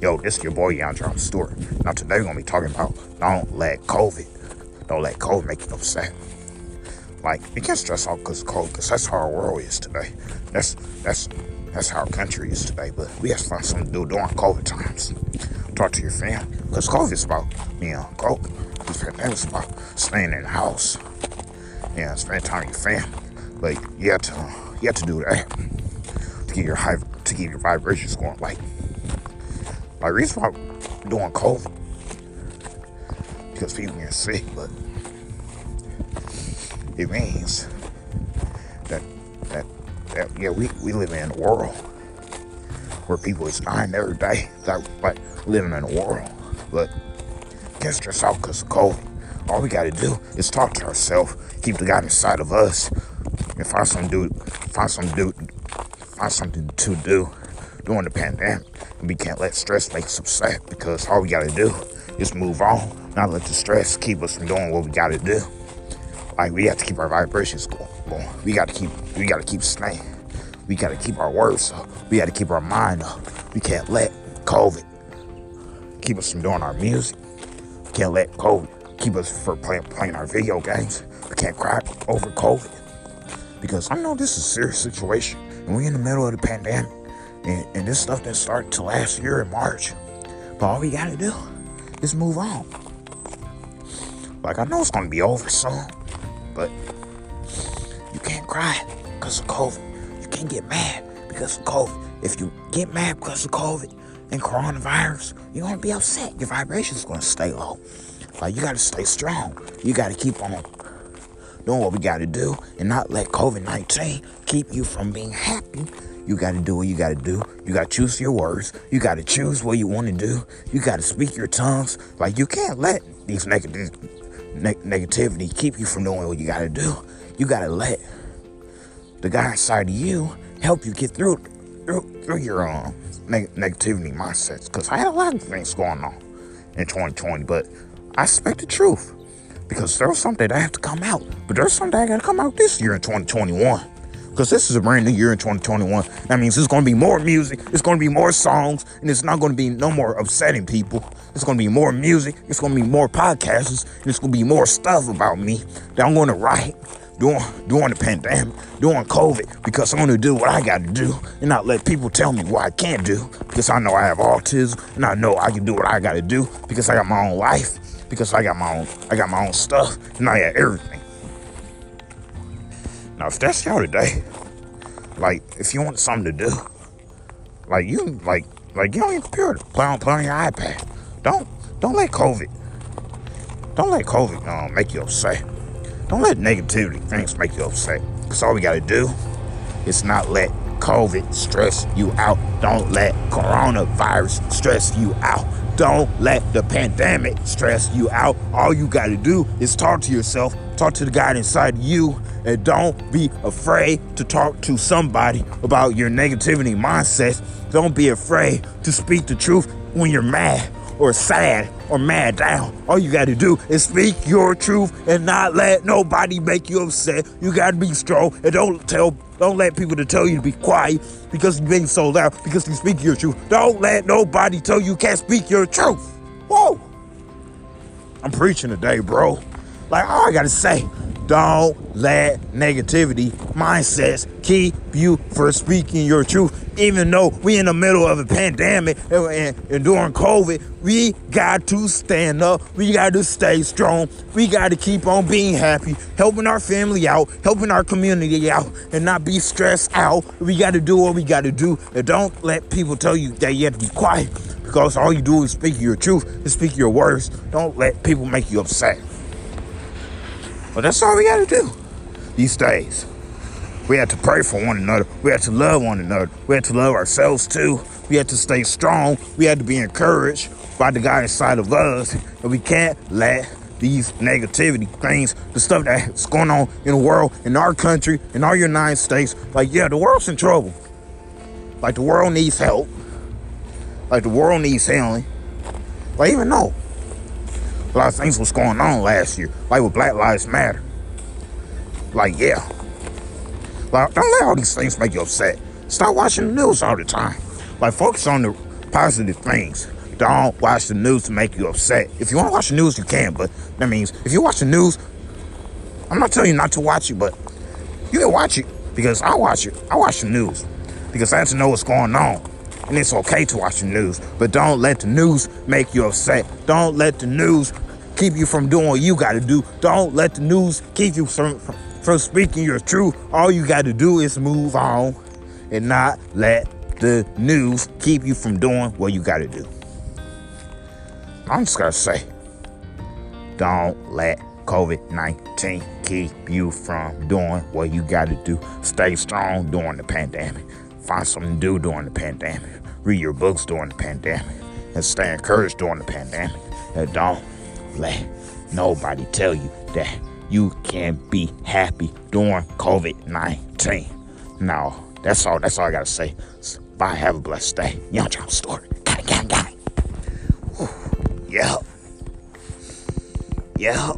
Yo, this is your boy Yandron Stewart. Now today we're gonna be talking about don't let COVID, don't let COVID make you upset. Like you can't stress out because COVID, because that's how our world is today. That's that's that's how our country is today. But we have to find something to do during COVID times. Talk to your family, because COVID is about you know COVID. This about staying in the house. Yeah, spend time with your family. But you have to you have to do that to get your high to keep your vibrations going. Like like reason why doing COVID because people get sick, but it means that that that yeah we, we live in a world where people is dying every day. That like living in a world, but can't stress out because of COVID. All we gotta do is talk to ourselves, keep the God inside of us, and find something to do, find something to do, find something to do during the pandemic. And we can't let stress make us upset because all we gotta do is move on, not let the stress keep us from doing what we gotta do. Like we have to keep our vibrations going. We gotta keep, we gotta keep staying. We gotta keep our words up. We gotta keep our mind up. We can't let COVID keep us from doing our music. We can't let COVID keep us from playing, playing our video games. We can't cry over COVID because I know this is a serious situation and we're in the middle of the pandemic and, and this stuff didn't start till last year in March. But all we gotta do is move on. Like I know it's gonna be over soon, but you can't cry because of COVID. You can't get mad because of COVID. If you get mad because of COVID and coronavirus, you're gonna be upset. Your vibration's gonna stay low. Like you gotta stay strong. You gotta keep on doing what we gotta do and not let COVID-19 keep you from being happy. You gotta do what you gotta do. You gotta choose your words. You gotta choose what you wanna do. You gotta speak your tongues. Like you can't let these negative ne- negativity keep you from doing what you gotta do. You gotta let the guy inside of you help you get through through, through your um neg- negativity mindsets. Cause I had a lot of things going on in 2020, but I expect the truth because there's something that have to come out. But there's something that got to come out this year in 2021 because this is a brand new year in 2021. That means there's going to be more music, it's going to be more songs, and it's not going to be no more upsetting people. It's going to be more music, it's going to be more podcasts, it's going to be more stuff about me that I'm going to write during during the pandemic, during COVID, because I'm gonna do what I gotta do and not let people tell me what I can't do. Because I know I have autism and I know I can do what I gotta do because I got my own life, because I got my own I got my own stuff, and I got everything. Now if that's y'all today, like if you want something to do, like you like like get on your computer, play on play on your iPad. Don't don't let COVID don't let COVID um, make you upset. Don't let negativity things make you upset. Because all we got to do is not let COVID stress you out. Don't let coronavirus stress you out. Don't let the pandemic stress you out. All you got to do is talk to yourself, talk to the guy inside you, and don't be afraid to talk to somebody about your negativity mindsets. Don't be afraid to speak the truth when you're mad or sad or mad down. All you got to do is speak your truth and not let nobody make you upset. You got to be strong and don't tell, don't let people to tell you to be quiet because you're being so loud because you speak your truth. Don't let nobody tell you, you can't speak your truth. Whoa. I'm preaching today, bro. Like, all I got to say, don't let negativity mindsets keep you from speaking your truth. Even though we in the middle of a pandemic and, and, during COVID, we got to stand up. We got to stay strong. We got to keep on being happy, helping our family out, helping our community out, and not be stressed out. We got to do what we got to do. And don't let people tell you that you have to be quiet because all you do is speak your truth and speak your words. Don't let people make you upset. But that's all we got to do these days. We have to pray for one another. We have to love one another. We have to love ourselves too. We have to stay strong. We have to be encouraged by the God inside of us. And we can't let these negativity things, the stuff that's going on in the world, in our country, in our United States, like, yeah, the world's in trouble. Like, the world needs help. Like, the world needs healing. Like, even though lot of things was going on last year, like with Black Lives Matter. Like, yeah. Like, don't let all these things make you upset. Stop watching the news all the time. Like, focus on the positive things. Don't watch the news to make you upset. If you want to watch the news, you can, but that means if you watch the news, I'm not telling you not to watch it, but you can watch it because I watch it. I watch the news because I have to know what's going on. And it's okay to watch the news, but don't let the news make you upset. Don't let the news keep you from doing what you got to do. Don't let the news keep you from, from speaking your truth. All you got to do is move on and not let the news keep you from doing what you got to do. I'm just going to say, don't let COVID 19 keep you from doing what you got to do. Stay strong during the pandemic. Find something to do during the pandemic. Read your books during the pandemic. And stay encouraged during the pandemic. And don't let nobody tell you that you can't be happy during COVID 19. No, that's all. That's all I gotta say. Bye. Have a blessed day. Young John Story. Got it, got it, got it. Yeah. Yeah.